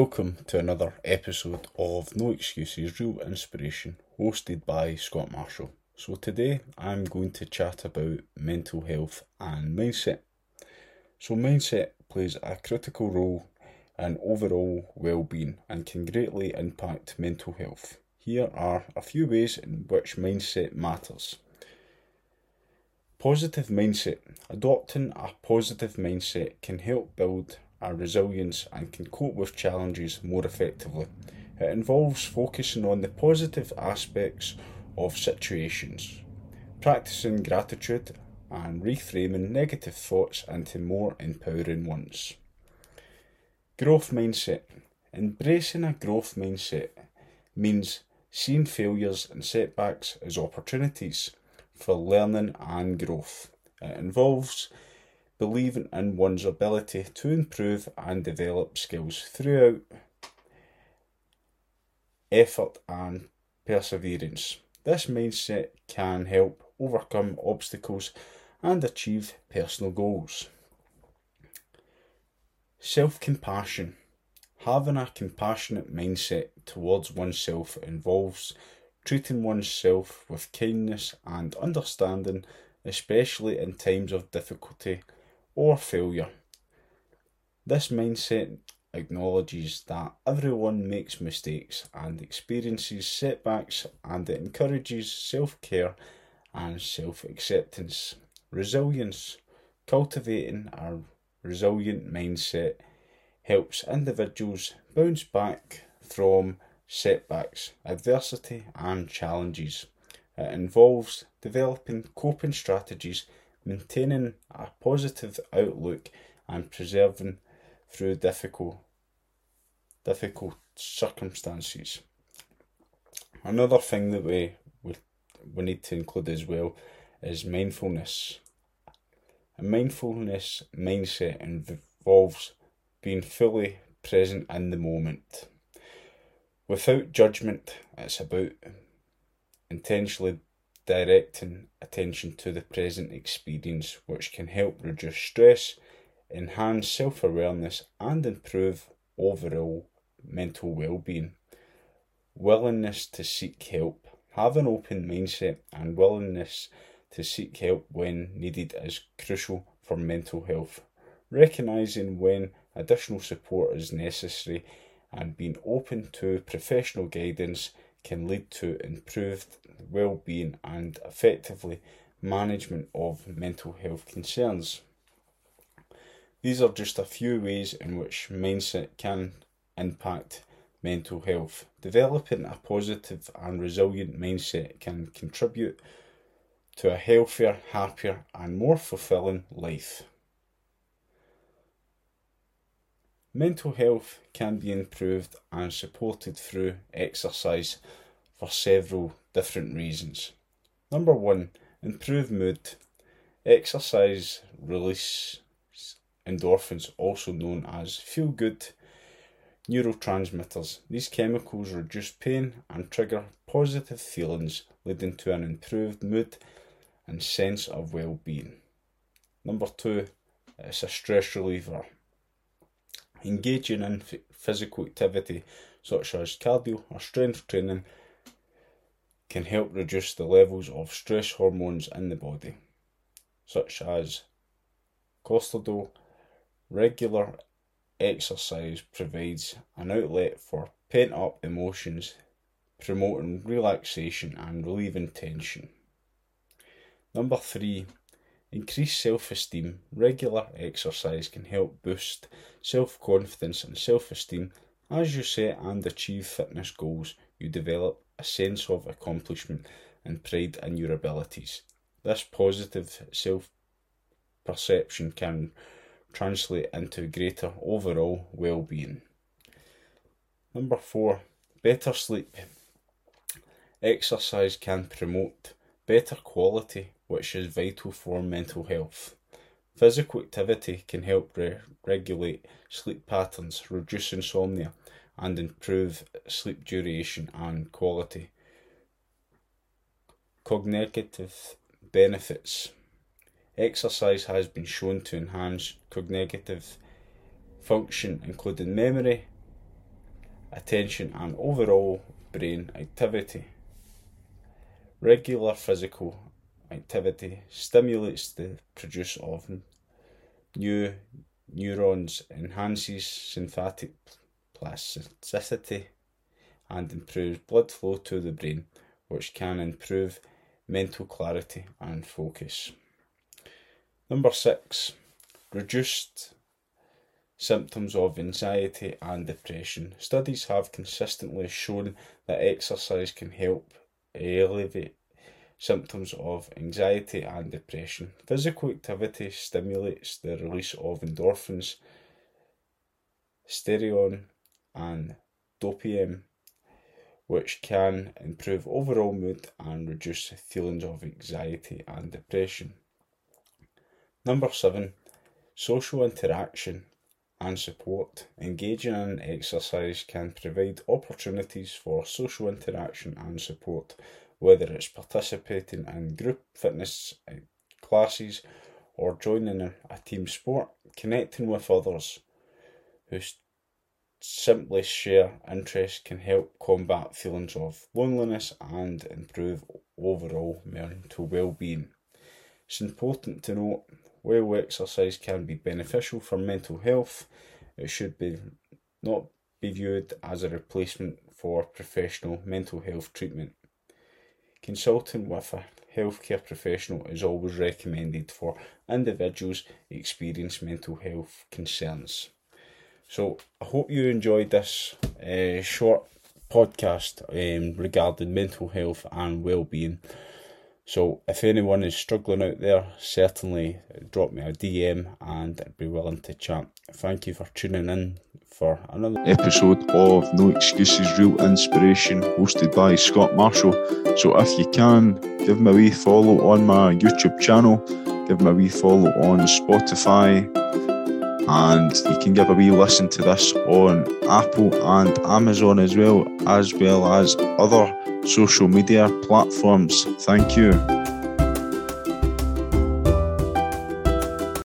Welcome to another episode of No Excuses Real Inspiration, hosted by Scott Marshall. So, today I'm going to chat about mental health and mindset. So, mindset plays a critical role in overall well being and can greatly impact mental health. Here are a few ways in which mindset matters. Positive mindset. Adopting a positive mindset can help build our resilience and can cope with challenges more effectively. It involves focusing on the positive aspects of situations, practicing gratitude, and reframing negative thoughts into more empowering ones. Growth mindset. Embracing a growth mindset means seeing failures and setbacks as opportunities for learning and growth. It involves believing in one's ability to improve and develop skills throughout effort and perseverance. This mindset can help overcome obstacles and achieve personal goals. Self compassion. Having a compassionate mindset towards oneself involves treating oneself with kindness and understanding, especially in times of difficulty or failure. This mindset acknowledges that everyone makes mistakes and experiences setbacks and it encourages self care and self acceptance. Resilience. Cultivating a resilient mindset helps individuals bounce back from setbacks, adversity, and challenges. It involves developing coping strategies, maintaining a positive outlook, and preserving through difficult, difficult circumstances. Another thing that we, we, we need to include as well is mindfulness. A mindfulness mindset involves being fully present in the moment. Without judgment, it's about intentionally directing attention to the present experience, which can help reduce stress, enhance self awareness, and improve overall mental well being. Willingness to seek help. Have an open mindset and willingness to seek help when needed is crucial for mental health. Recognizing when additional support is necessary and being open to professional guidance can lead to improved well-being and effectively management of mental health concerns. These are just a few ways in which mindset can impact mental health. Developing a positive and resilient mindset can contribute to a healthier, happier, and more fulfilling life. Mental health can be improved and supported through exercise for several different reasons. Number one, improve mood. Exercise release endorphins, also known as feel good neurotransmitters. These chemicals reduce pain and trigger positive feelings, leading to an improved mood and sense of well being. Number two, it's a stress reliever. Engaging in physical activity such as cardio or strength training can help reduce the levels of stress hormones in the body, such as cortisol. Regular exercise provides an outlet for pent up emotions, promoting relaxation and relieving tension. Number three, Increase self esteem. Regular exercise can help boost self confidence and self esteem. As you set and achieve fitness goals, you develop a sense of accomplishment and pride in your abilities. This positive self perception can translate into greater overall well being. Number four, better sleep. Exercise can promote better quality which is vital for mental health. Physical activity can help re- regulate sleep patterns, reduce insomnia, and improve sleep duration and quality. Cognitive benefits. Exercise has been shown to enhance cognitive function, including memory, attention, and overall brain activity. Regular physical activity stimulates the produce of new neurons, enhances synaptic plasticity, and improves blood flow to the brain, which can improve mental clarity and focus. Number six, reduced symptoms of anxiety and depression. Studies have consistently shown that exercise can help alleviate symptoms of anxiety and depression. Physical activity stimulates the release of endorphins, serotonin, and dopamine, which can improve overall mood and reduce feelings of anxiety and depression. Number seven, social interaction and support. Engaging in exercise can provide opportunities for social interaction and support, whether it's participating in group fitness uh, classes or joining a team sport, connecting with others who simply share interests can help combat feelings of loneliness and improve overall mental well-being. It's important to note while exercise can be beneficial for mental health, it should be not be viewed as a replacement for professional mental health treatment. Consulting with a healthcare professional is always recommended for individuals experiencing mental health concerns. So I hope you enjoyed this uh, short podcast um, regarding mental health and well-being. So if anyone is struggling out there, certainly drop me a DM and I'd be willing to chat. Thank you for tuning in for another episode of No Excuses Real Inspiration hosted by Scott Marshall. So if you can, give me a wee follow on my YouTube channel, give me a wee follow on Spotify, and you can give a wee listen to this on Apple and Amazon as well, as well as other social media platforms. Thank you.